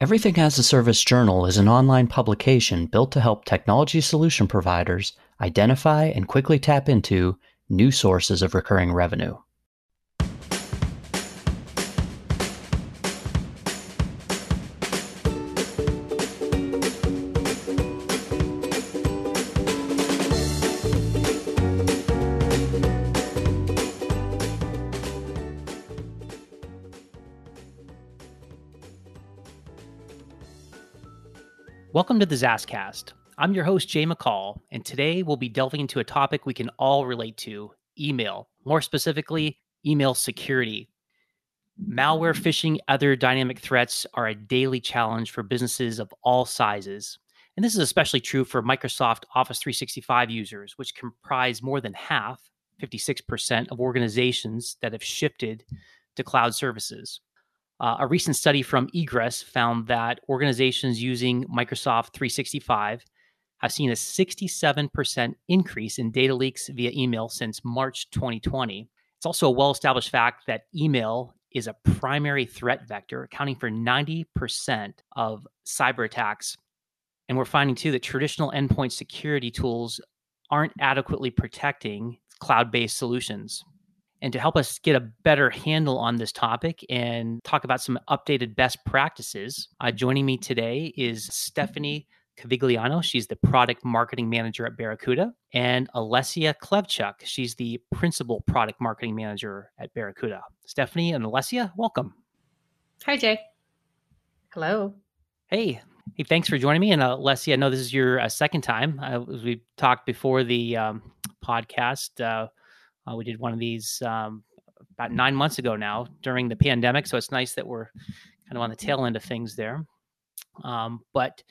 Everything as a Service Journal is an online publication built to help technology solution providers identify and quickly tap into new sources of recurring revenue. Welcome to the XaaSCast. I'm your host, Jay McCall, and today we'll be delving into a topic we can all relate to email, more specifically, email security. Malware, phishing, other dynamic threats are a daily challenge for businesses of all sizes. And this is especially true for Microsoft Office 365 users, which comprise more than half, 56%, of organizations that have shifted to cloud services. Uh, a recent study from Egress found that organizations using Microsoft 365 have seen a 67% increase in data leaks via email since March 2020. It's also a well established fact that email is a primary threat vector, accounting for 90% of cyber attacks. And we're finding too that traditional endpoint security tools aren't adequately protecting cloud based solutions. And to help us get a better handle on this topic and talk about some updated best practices, uh, joining me today is Stephanie Cavigliano. She's the product marketing manager at Barracuda, and Olesia Klevchuk. She's the principal product marketing manager at Barracuda. Stephanie and Olesia, welcome. Hi, Jay. Hello. Hey. Hey, thanks for joining me. And uh, Olesia, I know this is your uh, second time. Uh, we talked before the um, podcast. Uh, we did one of these um, about nine months ago now during the pandemic. So it's nice that we're kind of on the tail end of things there. Um, but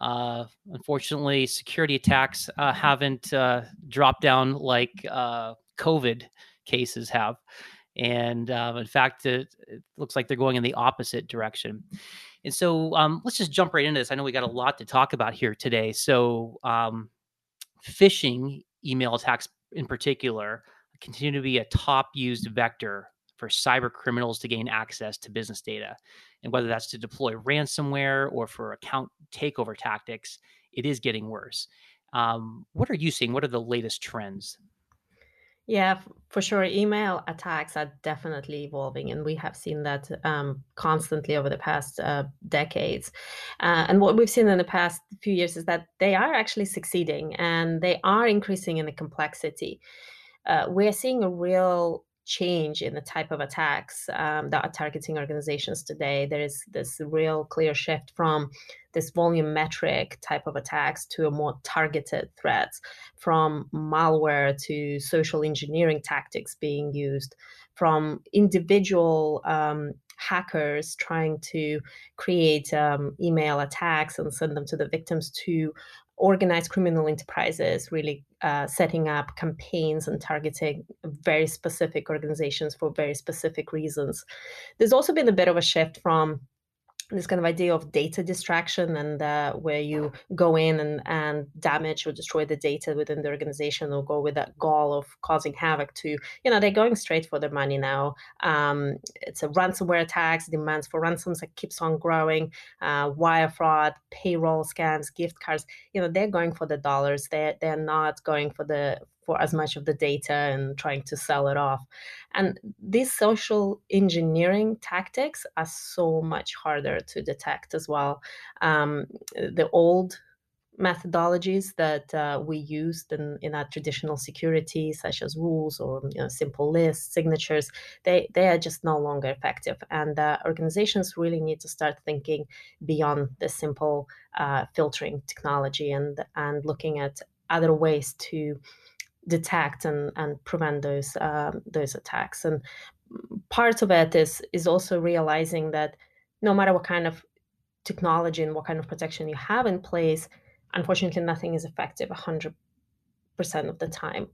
uh, unfortunately, security attacks uh, haven't uh, dropped down like uh, COVID cases have. And uh, in fact, it, it, looks like they're going in the opposite direction. And so um, let's just jump right into this. I know we got a lot to talk about here today. So, um, phishing email attacks in particular continue to be a top used vector for cyber criminals to gain access to business data. And whether that's to deploy ransomware or for account takeover tactics, it is getting worse. Um, what are you seeing? What are the latest trends? Yeah, for sure. Email attacks are definitely evolving, and we have seen that um, constantly over the past uh, decades. Uh, and what we've seen in the past few years is that they are actually succeeding and they are increasing in the complexity uh, we're seeing a real change in the type of attacks um, that are targeting organizations today. There is this real clear shift from this volumetric type of attacks to a more targeted threats, from malware to social engineering tactics being used, from individual um, hackers trying to create um, email attacks and send them to the victims to organized criminal enterprises really uh, setting up campaigns and targeting very specific organizations for very specific reasons. There's also been a bit of a shift from this kind of idea of data distraction and uh, where you go in and, and damage or destroy the data within the organization or go with that goal of causing havoc to you know they're going straight for their money now. Um, it's a ransomware attacks demands for ransoms that keeps on growing uh, wire fraud payroll scams gift cards. You know they're going for the dollars. They're, they're not going for the for as much of the data and trying to sell it off. And these social engineering tactics are so much harder to detect as well. Um, the old methodologies that uh, we used in, in our traditional security, such as rules or you know, simple lists, signatures, they, they are just no longer effective. And uh, organizations really need to start thinking beyond the simple uh, filtering technology and, and looking at other ways to detect and, and prevent those um, those attacks. And part of it is is also realizing that no matter what kind of technology and what kind of protection you have in place, unfortunately, nothing is effective 100% of the time.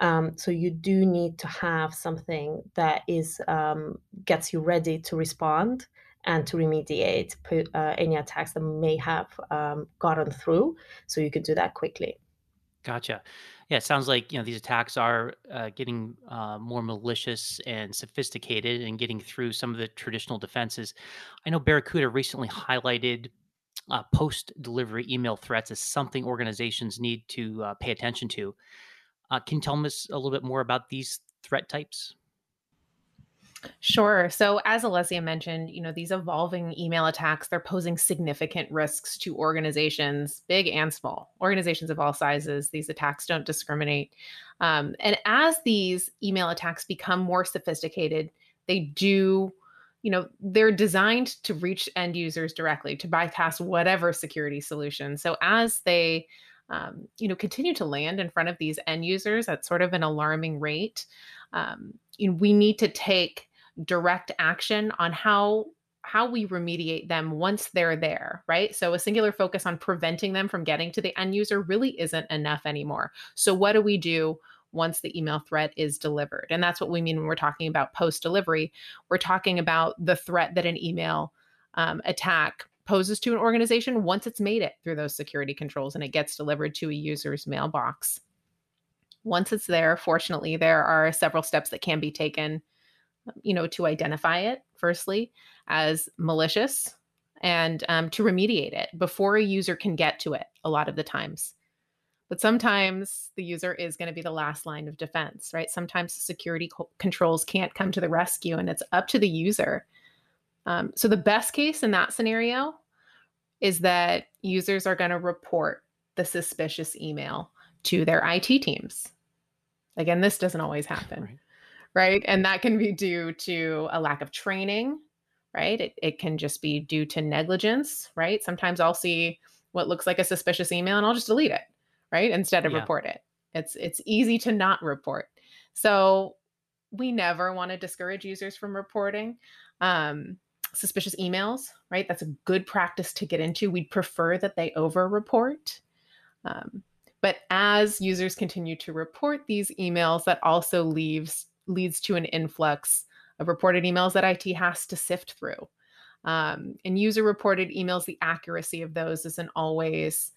Um, so you do need to have something that is um, gets you ready to respond and to remediate uh, any attacks that may have um, gotten through. So you can do that quickly. Gotcha. Yeah, it sounds like you know these attacks are uh, getting uh, more malicious and sophisticated, and getting through some of the traditional defenses. I know Barracuda recently highlighted uh, post-delivery email threats as something organizations need to uh, pay attention to. Uh, can you tell us a little bit more about these threat types? Sure. So as Olesia mentioned, you know, these evolving email attacks, they're posing significant risks to organizations, big and small, organizations of all sizes. These attacks don't discriminate. Um, and as these email attacks become more sophisticated, they do, you know, they're designed to reach end users directly, to bypass whatever security solution. So as they um, you know, continue to land in front of these end users at sort of an alarming rate. Um, you know, we need to take direct action on how how we remediate them once they're there, right? So a singular focus on preventing them from getting to the end user really isn't enough anymore. So what do we do once the email threat is delivered? And that's what we mean when we're talking about post delivery. We're talking about the threat that an email um, attack poses to an organization once it's made it through those security controls and it gets delivered to a user's mailbox. Once it's there, fortunately, there are several steps that can be taken you know, to identify it firstly as malicious and um, to remediate it before a user can get to it a lot of the times. But sometimes the user is going to be the last line of defense, right? Sometimes security co- controls can't come to the rescue and it's up to the user. Um, so the best case in that scenario is that users are going to report the suspicious email to their IT teams. Again, this doesn't always happen. Right right? And that can be due to a lack of training, right? It, it can just be due to negligence, right? Sometimes I'll see what looks like a suspicious email and I'll just delete it, right? Instead of yeah. report it. It's it's easy to not report. So we never want to discourage users from reporting um, suspicious emails, right? That's a good practice to get into. We'd prefer that they over report. Um, but as users continue to report these emails, that also leaves leads to an influx of reported emails that IT has to sift through. Um, and user reported emails, the accuracy of those isn't always,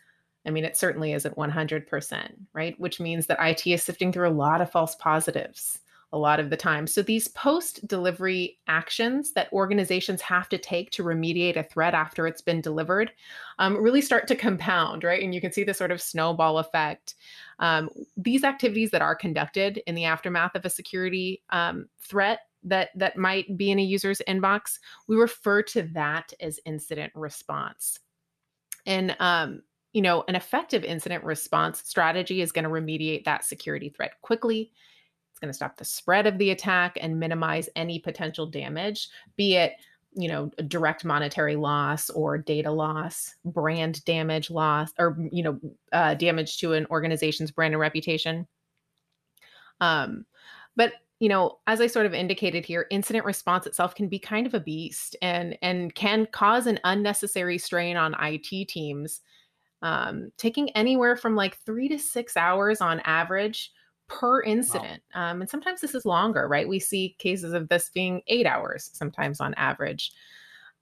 I mean, it certainly isn't 100%, right? Which means that IT is sifting through a lot of false positives a lot of the time. So these post delivery actions that organizations have to take to remediate a threat after it's been delivered um, really start to compound, right? And you can see the sort of snowball effect um, these activities that are conducted in the aftermath of a security um, threat that that might be in a user's inbox, we refer to that as incident response. And um, you know, an effective incident response strategy is going to remediate that security threat quickly. Going to stop the spread of the attack and minimize any potential damage, be it you know direct monetary loss or data loss brand damage loss or you know uh, damage to an organization's brand and reputation. Um but you know as i sort of indicated here incident response itself can be kind of a beast and and can cause an unnecessary strain on it teams. Um, taking anywhere from like three to six hours on average per incident. Wow. Um, and sometimes this is longer, right? We see cases of this being eight hours sometimes on average.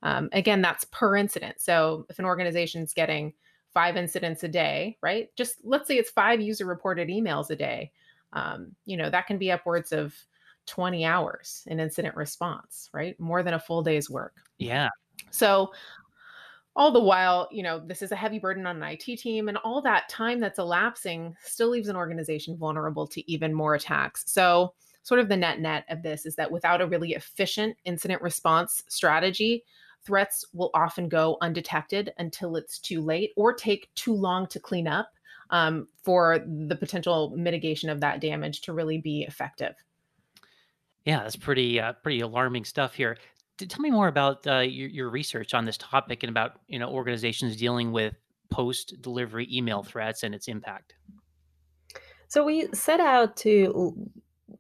Um, again, that's per incident. So if an organization is getting five incidents a day, right? Just let's say it's five user reported emails a day. Um, you know, that can be upwards of 20 hours in incident response, right? More than a full day's work. Yeah. So all the while, you know, this is a heavy burden on an IT team, and all that time that's elapsing still leaves an organization vulnerable to even more attacks. So, sort of the net net of this is that without a really efficient incident response strategy, threats will often go undetected until it's too late or take too long to clean up um, for the potential mitigation of that damage to really be effective. Yeah, that's pretty uh, pretty alarming stuff here tell me more about uh, your, your research on this topic and about you know organizations dealing with post delivery email threats and its impact. So we set out to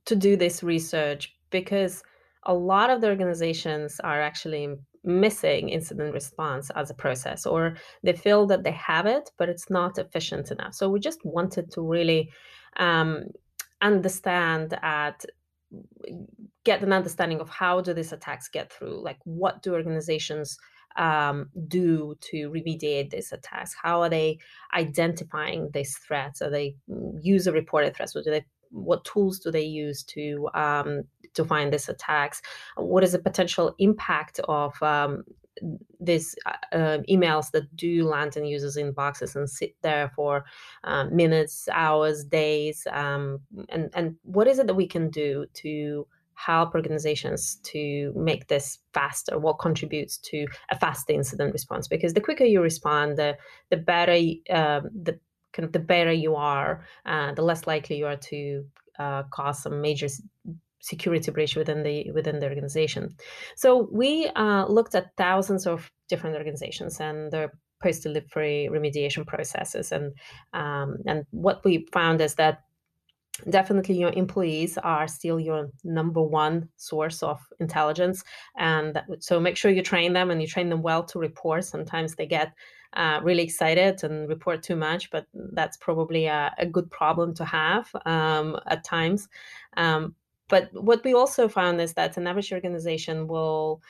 to do this research because a lot of the organizations are actually missing incident response as a process or they feel that they have it but it's not efficient enough so we just wanted to really um, understand at get an understanding of how do these attacks get through like what do organizations um, do to remediate these attacks? How are they identifying these threats? Are they mm, user reported threats? Or do they what tools do they use to um, to find these attacks? What is the potential impact of um, these uh, um, emails that do land in users' inboxes and sit there for um, minutes, hours, days, um, and and what is it that we can do to help organizations to make this faster? What contributes to a fast incident response? Because the quicker you respond, the the better um, the kind of the better you are, uh, the less likely you are to uh, cause some major security breach within the within the organization. So we uh, looked at thousands of different organizations and their post delivery remediation processes, and um, and what we found is that definitely your employees are still your number one source of intelligence. And so make sure you train them and you train them well to report. Sometimes they get uh, really excited and report too much but that's probably a, a good problem to have um, at times. Um, but what we also found is that an average organization will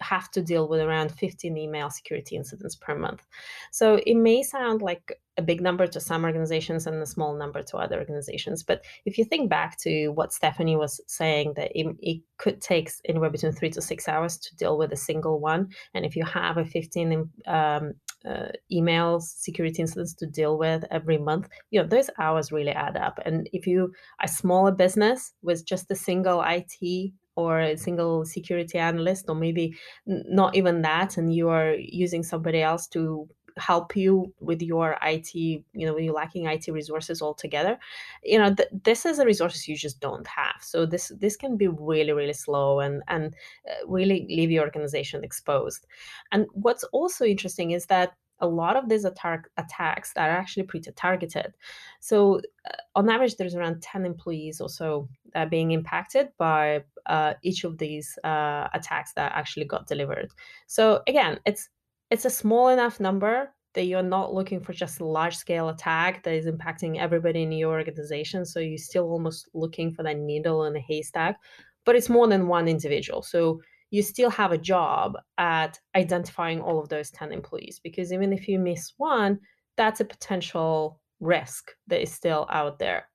have to deal with around 15 email security incidents per month. So it may sound like a big number to some organizations and a small number to other organizations. But if you think back to what Stephanie was saying, that it, it could take anywhere between three to six hours to deal with a single one. And if you have a 15 um, uh, emails, security incidents to deal with every month, you know, those hours really add up. And if you a smaller business with just a single IT or a single security analyst, or maybe not even that, and you are using somebody else to help you with your IT, you know, when you're lacking IT resources altogether, you know, th- this is a resources you just don't have. So this this can be really really slow and and uh, really leave your organization exposed. And what's also interesting is that a lot of these attack, attacks are actually pretty targeted. So, uh, on average, there's around 10 employees or so uh, being impacted by uh, each of these uh, attacks that actually got delivered. So, again, it's it's a small enough number that you're not looking for just a large scale attack that is impacting everybody in your organization. So you're still almost looking for that needle in a haystack, but it's more than one individual. So you still have a job at identifying all of those 10 employees because even if you miss one, that's a potential risk that is still out there.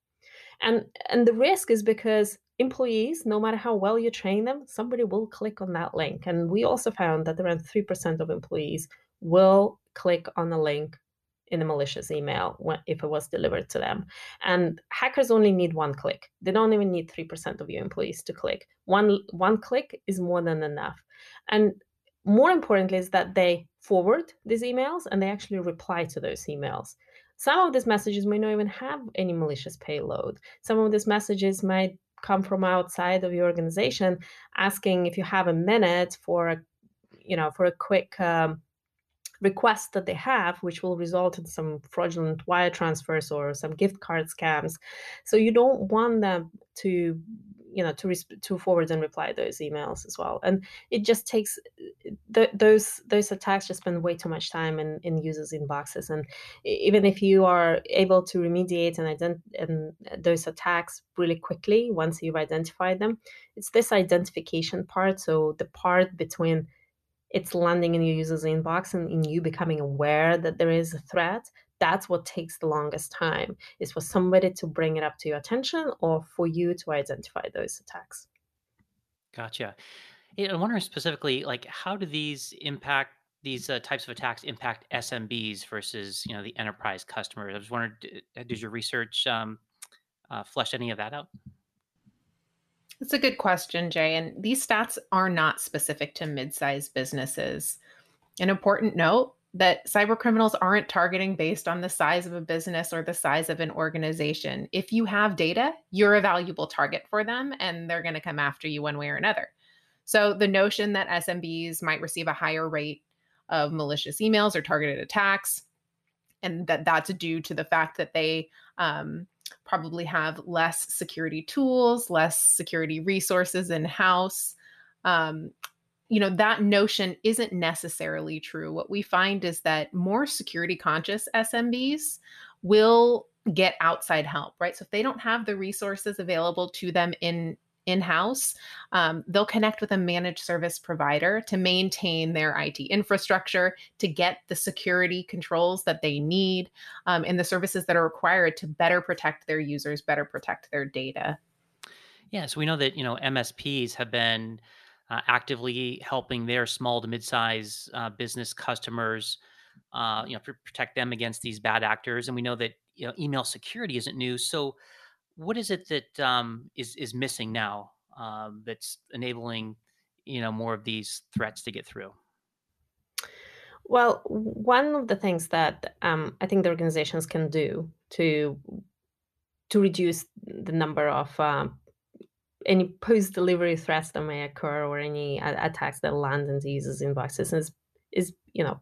And and the risk is because employees, no matter how well you train them, somebody will click on that link. And we also found that around 3% of employees will click on the link in a malicious email if it was delivered to them. And hackers only need one click. They don't even need 3% of your employees to click. One one click is more than enough. And more importantly is that they forward these emails and they actually reply to those emails. Some of these messages may not even have any malicious payload. Some of these messages might come from outside of your organization asking if you have a minute for a you know for a quick um, request that they have which will result in some fraudulent wire transfers or some gift card scams. So you don't want them to you know to resp- to forward and reply those emails as well. And it just takes th- those those attacks just spend way too much time in in users inboxes. And even if you are able to remediate and ident- and those attacks really quickly once you've identified them it's this identification part. So the part between it's landing in your user's inbox and in you becoming aware that there is a threat that's what takes the longest time is for somebody to bring it up to your attention or for you to identify those attacks gotcha i'm wondering specifically like how do these impact these uh, types of attacks impact smbs versus you know the enterprise customers i was wondering did your research um, uh, flesh any of that out that's a good question, Jay. And these stats are not specific to mid sized businesses. An important note that cyber criminals aren't targeting based on the size of a business or the size of an organization. If you have data, you're a valuable target for them and they're going to come after you one way or another. So the notion that SMBs might receive a higher rate of malicious emails or targeted attacks, and that that's due to the fact that they um, probably have less security tools, less security resources in house. Um, you know, that notion isn't necessarily true. What we find is that more security conscious SMBs will get outside help, right? So if they don't have the resources available to them in in house, um, they'll connect with a managed service provider to maintain their IT infrastructure, to get the security controls that they need, um, and the services that are required to better protect their users, better protect their data. Yeah, so we know that you know MSPs have been uh, actively helping their small to mid-size uh, business customers, uh, you know, pr- protect them against these bad actors. And we know that you know email security isn't new. So, what is it that um, is is missing now um, that's enabling you know more of these threats to get through? Well, one of the things that um, I think the organizations can do to to reduce the number of any post-delivery threats that may occur or any attacks that land into users' inboxes is, is you know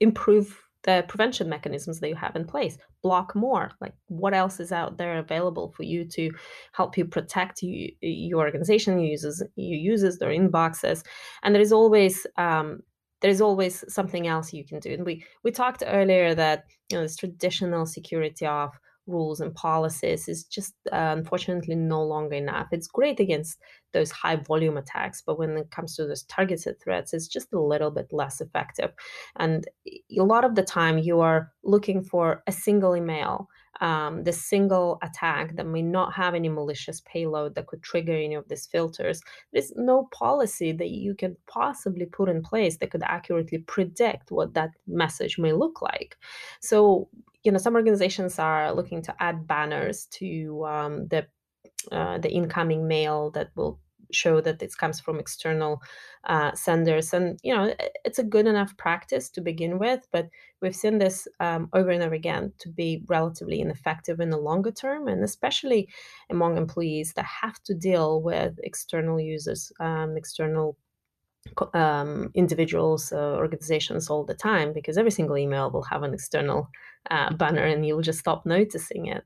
improve the prevention mechanisms that you have in place. Block more. Like what else is out there available for you to help you protect you, your organization your users your users their inboxes? And there is always um, there is always something else you can do. And we we talked earlier that you know this traditional security of rules and policies is just uh, unfortunately no longer enough. It's great against those high volume attacks, but when it comes to those targeted threats, it's just a little bit less effective. And a lot of the time, you are looking for a single email. Um, the single attack that may not have any malicious payload that could trigger any of these filters. There's no policy that you can possibly put in place that could accurately predict what that message may look like. So you know some organizations are looking to add banners to um, the uh, the incoming mail that will show that it comes from external uh, senders. And you know it's a good enough practice to begin with but we've seen this um, over and over again to be relatively ineffective in the longer term and especially among employees that have to deal with external users um, external um, individuals, uh, organizations all the time because every single email will have an external uh, banner and you'll just stop noticing it.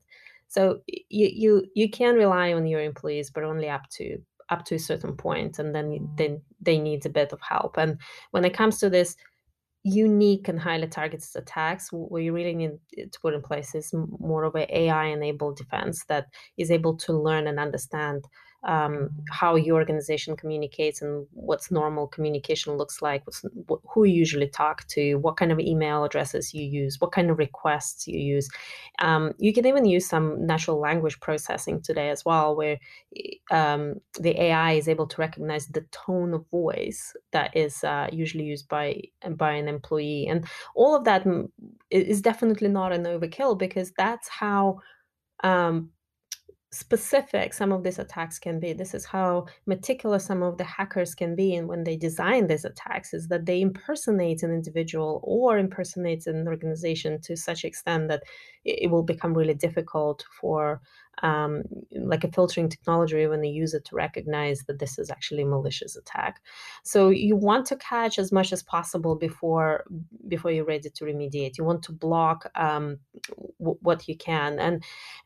So you, you you can rely on your employees, but only up to up to a certain point, and then then they need a bit of help. And when it comes to this unique and highly targeted attacks, what you really need to put in place is more of an AI enabled defense that is able to learn and understand um, how your organization communicates and what's normal communication looks like, who you usually talk to, what kind of email addresses you use, what kind of requests you use. Um, you can even use some natural language processing today as well, where um, the AI is able to recognize the tone of voice that is uh, usually used by by an employee, and all of that is definitely not an overkill because that's how um, specific some of these attacks can be. This is how meticulous some of the hackers can be and when they design these attacks is that they impersonate an individual or impersonate an organization to such extent that it will become really difficult for um, like a filtering technology when they use it to recognize that this is actually a malicious attack. So you want to catch as much as possible before before you're ready to remediate. You want to block um, w- what you can, and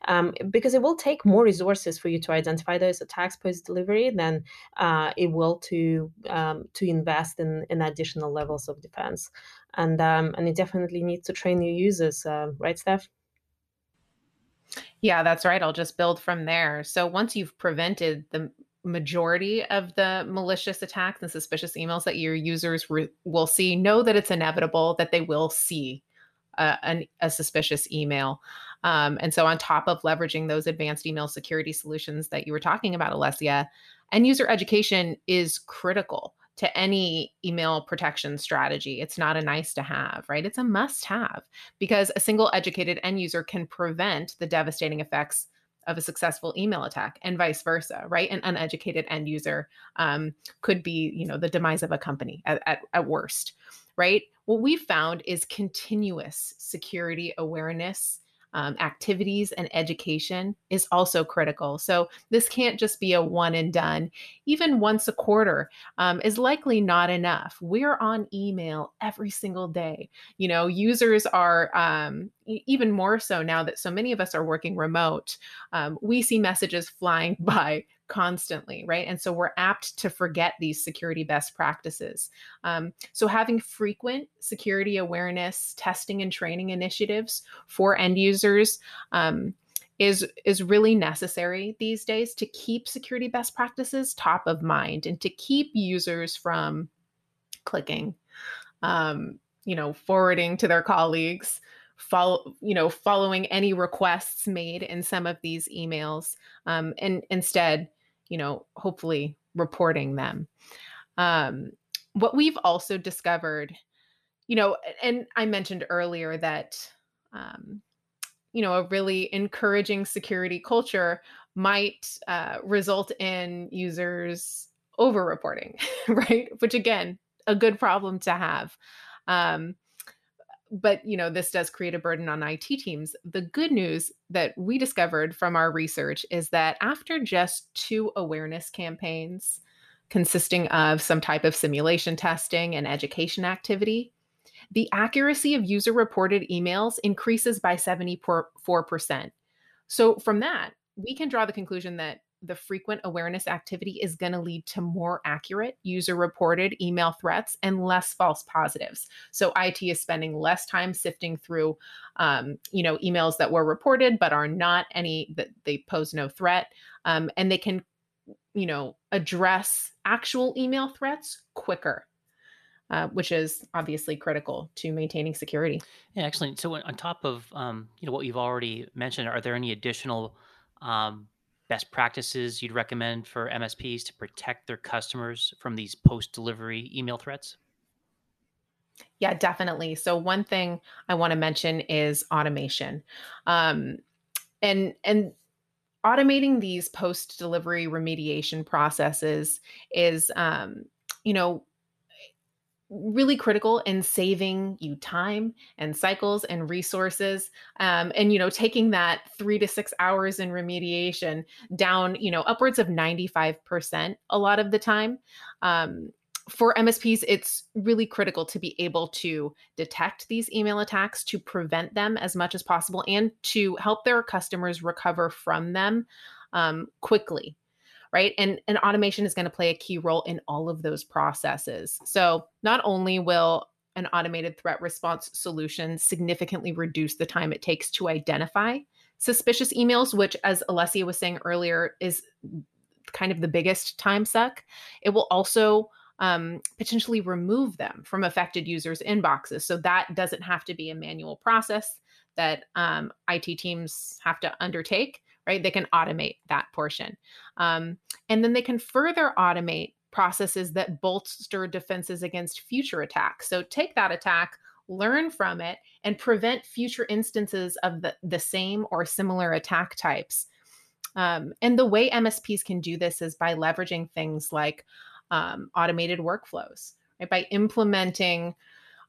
um, because it will take more resources for you to identify those attacks post delivery than uh, it will to um, to invest in in additional levels of defense. And um, and it definitely needs to train your users, uh, right, Steph? Yeah, that's right. I'll just build from there. So once you've prevented the majority of the malicious attacks and suspicious emails that your users re- will see, know that it's inevitable that they will see an, a suspicious email. Um, and so, on top of leveraging those advanced email security solutions that you were talking about, Olesia, end user education is critical to any email protection strategy. It's not a nice to have, right? It's a must have because a single educated end user can prevent the devastating effects of a successful email attack and vice versa, right? An uneducated end user um, could be, you know, the demise of a company at, at, at worst, right? What we've found is continuous security awareness um, activities and education is also critical. So this can't just be a one and done. Even once a quarter um, is likely not enough. We're on email every single day. You know, users are um, even more so now that so many of us are working remote. Um, we see messages flying by constantly, right? And so we're apt to forget these security best practices. Um, so having frequent security awareness testing and training initiatives for end users. Um, is is really necessary these days to keep security best practices top of mind and to keep users from clicking um, you know forwarding to their colleagues follow you know following any requests made in some of these emails um, and instead you know hopefully reporting them. Um, what we've also discovered you know and i mentioned earlier that um, you know a really encouraging security culture might uh, result in users over reporting right? Which again a good problem to have. Um, but you know this does create a burden on IT teams. The good news that we discovered from our research is that after just two awareness campaigns consisting of some type of simulation testing and education activity, the accuracy of user reported emails increases by 74%. So, from that, we can draw the conclusion that the frequent awareness activity is going to lead to more accurate user reported email threats and less false positives. So IT is spending less time sifting through, um, you know, emails that were reported but are not any that they pose no threat, um, and they can, you know, address actual email threats quicker uh, which is obviously critical to maintaining security. Yeah, excellent. So, on top of um, you know what you've already mentioned, are there any additional um, best practices you'd recommend for MSPs to protect their customers from these post-delivery email threats? Yeah, definitely. So, one thing I want to mention is automation, um, and and automating these post-delivery remediation processes is, um, you know, really critical in saving you time and cycles and resources um, and you know taking that three to six hours in remediation down you know upwards of 95% a lot of the time um, for msps it's really critical to be able to detect these email attacks to prevent them as much as possible and to help their customers recover from them um, quickly right? And, and automation is going to play a key role in all of those processes. So not only will an automated threat response solution significantly reduce the time it takes to identify suspicious emails, which, as Olesia was saying earlier, is kind of the biggest time suck. It will also um, potentially remove them from affected users' inboxes. So that doesn't have to be a manual process that um, IT teams have to undertake right? They can automate that portion. Um, and then they can further automate processes that bolster defenses against future attacks. So take that attack, learn from it, and prevent future instances of the, the same or similar attack types. Um, and the way MSPs can do this is by leveraging things like um, automated workflows, right? By implementing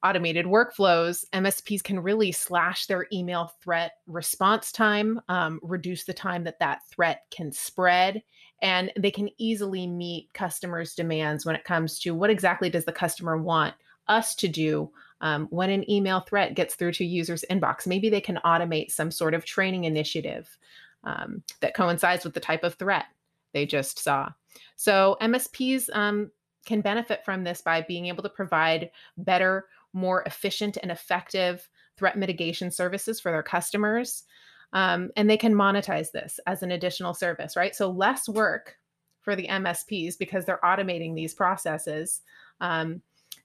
automated workflows, MSPs can really slash their email threat response time, um, reduce the time that that threat can spread, and they can easily meet customers' demands when it comes to what exactly does the customer want us to do um, when an email threat gets through to users' inbox. Maybe they can automate some sort of training initiative um, that coincides with the type of threat they just saw. So MSPs um, can benefit from this by being able to provide better more efficient and effective threat mitigation services for their customers. Um, and they can monetize this as an additional service, right? So less work for the MSPs because they're automating these processes um,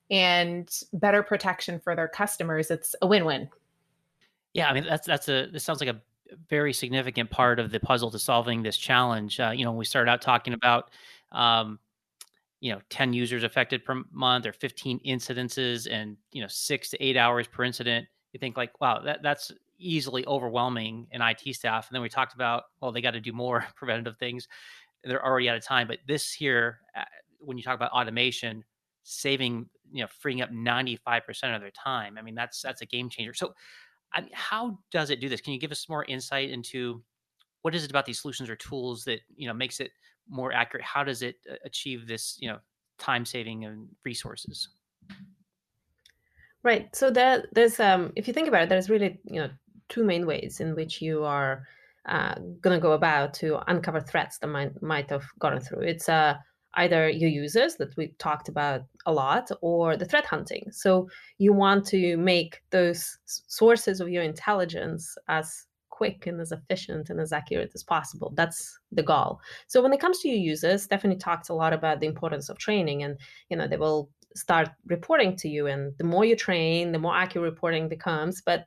and better protection for their customers. It's a win-win. Yeah, I mean that's that's a this sounds like a very significant part of the puzzle to solving this challenge. Uh, you know, we started out talking about um, you know 10 users affected per month or 15 incidences and you know six to eight hours per incident you think like wow that that's easily overwhelming in IT staff. And then we talked about well they got to do more preventative things. They're already out of time but this here when you talk about automation saving you know freeing up 95% of their time i mean that's that's a game changer. So I mean, how does it do this? Can you give us more insight into what is it about these solutions or tools that you know makes it more accurate how does it uh, achieve this you know time saving and resources? Right so that there's um if you think about it there's really you know two main ways in which you are uh, going to go about to uncover threats that might might have gone through. It's uh either your users that we talked about a lot or the threat hunting. So you want to make those sources of your intelligence as quick and as efficient and as accurate as possible. That's the goal. So when it comes to your users, Stephanie talked a lot about the importance of training, and you know they will start reporting to you, and the more you train, the more accurate reporting becomes. But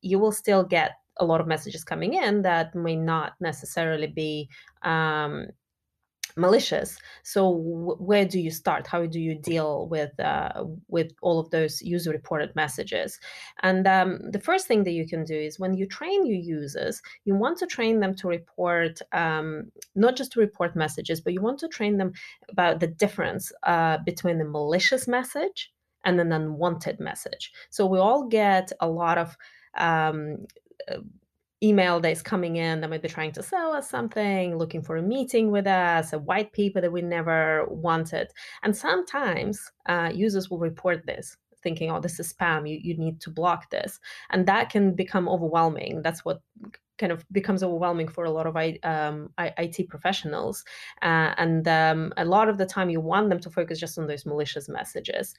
you will still get a lot of messages coming in that may not necessarily be um, malicious. So w- where do you start? How do you deal with uh, with all of those user reported messages? And um, the first thing that you can do is when you train your users, you want to train them to report um, not just to report messages, but you want to train them about the difference uh, between the malicious message and an unwanted message. So we all get a lot of um, uh, email that is coming in that might be trying to sell us something, looking for a meeting with us, a white paper that we never wanted. And sometimes uh, users will report this thinking, oh, this is spam, you, you need to block this. And that can become overwhelming. That's what kind of becomes overwhelming for a lot of um, IT professionals. Uh, and um, a lot of the time, you want them to focus just on those malicious messages.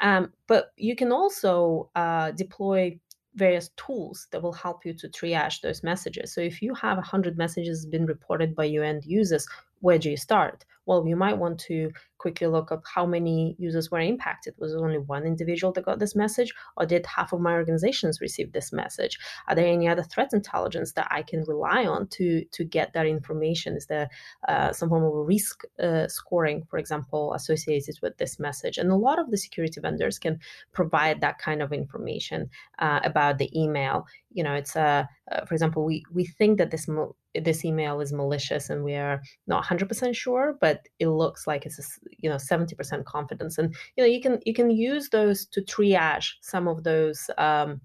Um, but you can also uh, deploy various tools that will help you to triage those messages. So if you have 100 messages been reported by your end users, where do you start? Well, you might want to quickly look up how many users were impacted. Was it only one individual that got this message, or did half of my organizations receive this message? Are there any other threat intelligence that I can rely on to to get that information? Is there uh, some form of risk uh, scoring, for example, associated with this message? And a lot of the security vendors can provide that kind of information uh, about the email. You know, it's a, uh, uh, for example, we we think that this this email is malicious and we are not 100% sure but it looks like it's a, you know 70% confidence and you know you can you can use those to triage some of those um,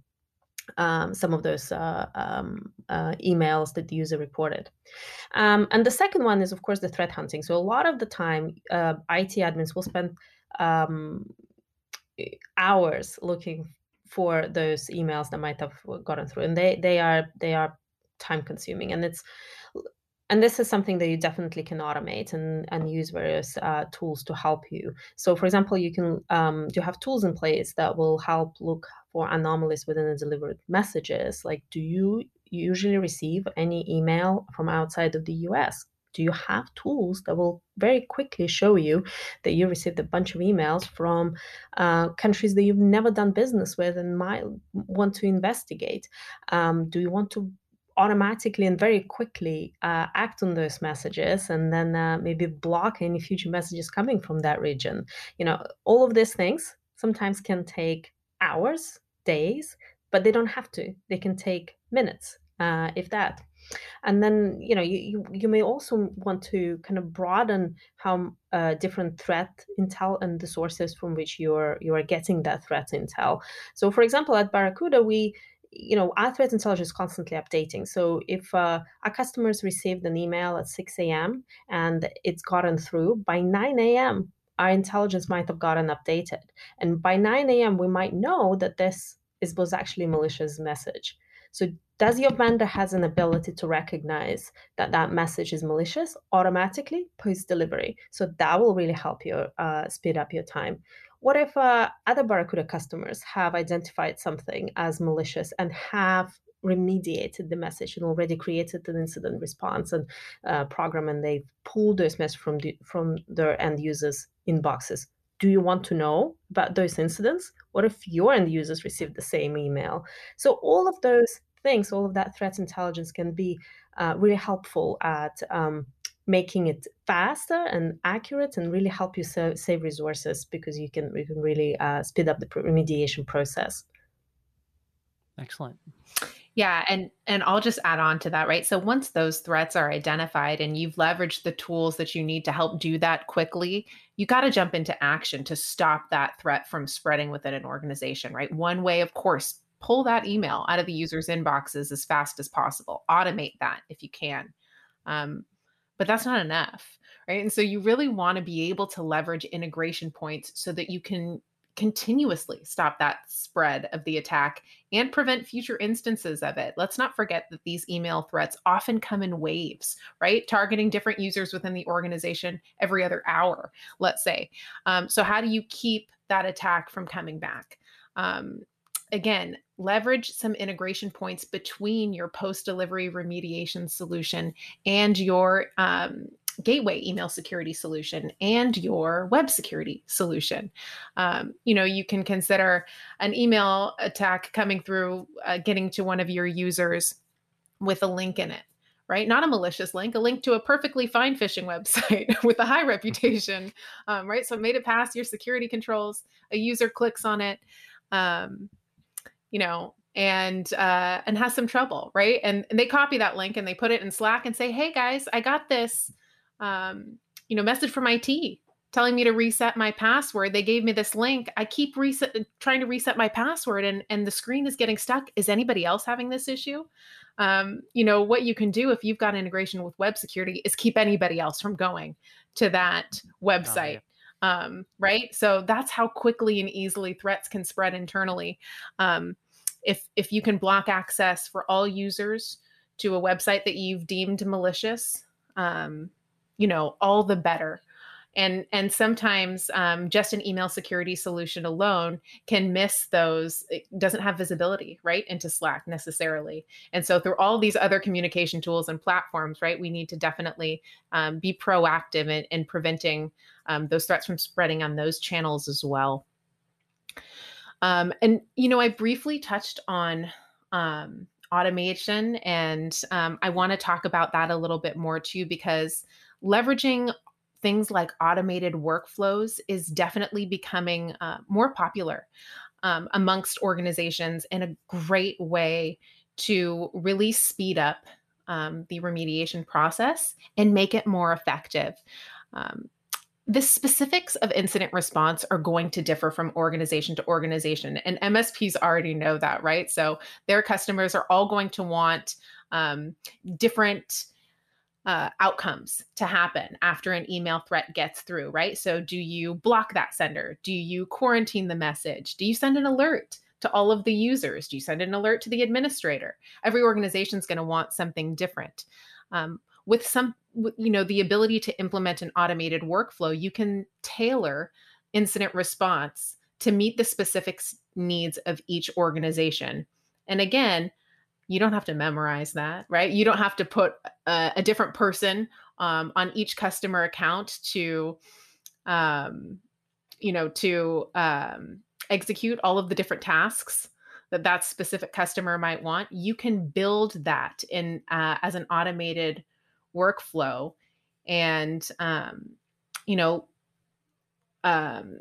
um, some of those uh, um, uh, emails that the user reported. Um, and the second one is, of course, the threat hunting. So a lot of the time, uh, IT admins will spend um, hours looking for those emails that might have gotten through, and they they are they are time consuming and it's and this is something that you definitely can automate and, and use various uh, tools to help you. So, for example, you can um, you have tools in place that will help look for anomalies within the delivered messages. Like, do you usually receive any email from outside of the U.S.? Do you have tools that will very quickly show you that you received a bunch of emails from uh, countries that you've never done business with and might want to investigate? Um, do you want to automatically and very quickly uh, act on those messages and then uh, maybe block any future messages coming from that region. You know, all of these things sometimes can take hours, days, but they don't have to. They can take minutes, uh, if that. And then, you know, you, you, you may also want to kind of broaden how uh, different threat intel and the sources from which you're you are getting that threat intel. So, for example, at Barracuda, we you know, our threat intelligence is constantly updating. So if uh, our customers received an email at 6 a.m. and it's gotten through, by 9 a.m., our intelligence might have gotten updated. And by 9 a.m., we might know that this is, was actually malicious message. So does your vendor has an ability to recognize that that message is malicious automatically post delivery? So that will really help you uh, speed up your time. What if uh, other Barracuda customers have identified something as malicious and have remediated the message and already created an incident response and uh, program and they've pulled those messages from the, from their end users inboxes? Do you want to know about those incidents? What if your end users received the same email? So all of those things, all of that threat intelligence can be uh, really helpful at um, making it faster and accurate and really help you save, save resources because you can you can really uh, speed up the remediation process. Excellent. Yeah and and i'll just add on to that right? So once those threats are identified and you've leveraged the tools that you need to help do that quickly you got to jump into action to stop that threat from spreading within an organization right? One way of course pull that email out of the user's inboxes as fast as possible. Automate that if you can. Um, but that's not enough, right? And so you really want to be able to leverage integration points so that you can continuously stop that spread of the attack and prevent future instances of it. Let's not forget that these email threats often come in waves, right? Targeting different users within the organization every other hour, let's say. Um, so, how do you keep that attack from coming back? Um, again, leverage some integration points between your post delivery remediation solution and your um, gateway email security solution and your web security solution. Um, you know, you can consider an email attack coming through, uh, getting to one of your users with a link in it. Right, not a malicious link, a link to a perfectly fine phishing website with a high reputation. Um, right, so it made it past your security controls. A user clicks on it, um, you know, and uh, and has some trouble, right? And, and they copy that link and they put it in Slack and say, "Hey guys, I got this." um, you know, message from IT telling me to reset my password. They gave me this link. I keep reset trying to reset my password and and the screen is getting stuck. Is anybody else having this issue? Um, you know, what you can do if you've got integration with web security is keep anybody else from going to that website. Oh, yeah. Um, right. So that's how quickly and easily threats can spread internally. Um, if if you can block access for all users to a website that you've deemed malicious, um, you know all the better. And and sometimes um, just an email security solution alone can miss those it doesn't have visibility right into slack necessarily. And so through all these other communication tools and platforms right we need to definitely um, be proactive in, in preventing um, those threats from spreading on those channels as well um, and you know i briefly touched on um, automation and um, i want to talk about that a little bit more too because leveraging things like automated workflows is definitely becoming uh, more popular um, amongst organizations and a great way to really speed up um, the remediation process and make it more effective. Um, the specifics of incident response are going to differ from organization to organization, and MSPs already know that, right? So their customers are all going to want um, different uh, outcomes to happen after an email threat gets through, right? So, do you block that sender? Do you quarantine the message? Do you send an alert to all of the users? Do you send an alert to the administrator? Every organization is going to want something different. Um, with some, you know, the ability to implement an automated workflow, you can tailor incident response to meet the specific needs of each organization. And again, you don't have to memorize that, right? You don't have to put a, a different person um, on each customer account to, um, you know, to um, execute all of the different tasks that that specific customer might want. You can build that in uh, as an automated workflow, and um, you know, um,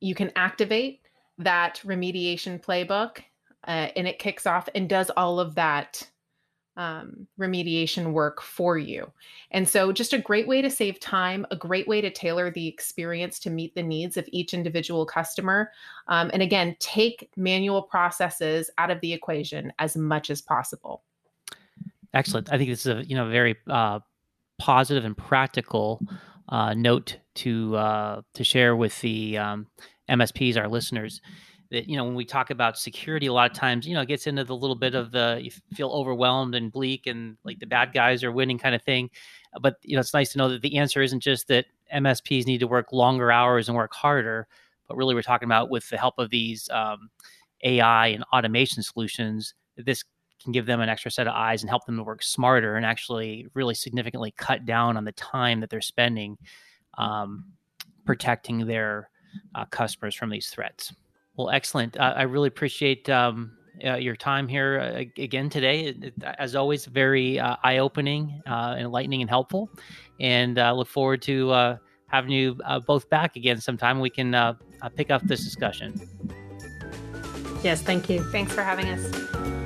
you can activate that remediation playbook uh, and it kicks off and does all of that um, remediation work for you. And so, just a great way to save time, a great way to tailor the experience to meet the needs of each individual customer. Um, and again, take manual processes out of the equation as much as possible. Excellent. I think this is a you know very uh, positive and practical uh, note to uh, to share with the um, MSPs, our listeners that you know when we talk about security a lot of times you know it gets into the little bit of the you feel overwhelmed and bleak and like the bad guys are winning kind of thing but you know it's nice to know that the answer isn't just that msps need to work longer hours and work harder but really we're talking about with the help of these um, ai and automation solutions this can give them an extra set of eyes and help them to work smarter and actually really significantly cut down on the time that they're spending um, protecting their uh, customers from these threats well, excellent. Uh, I really appreciate um, uh, your time here uh, again today. It, it, as always, very uh, eye opening, uh, enlightening, and helpful. And uh, look forward to having you both back again sometime. We can pick up this discussion. Yes, thank you. Thanks for having us.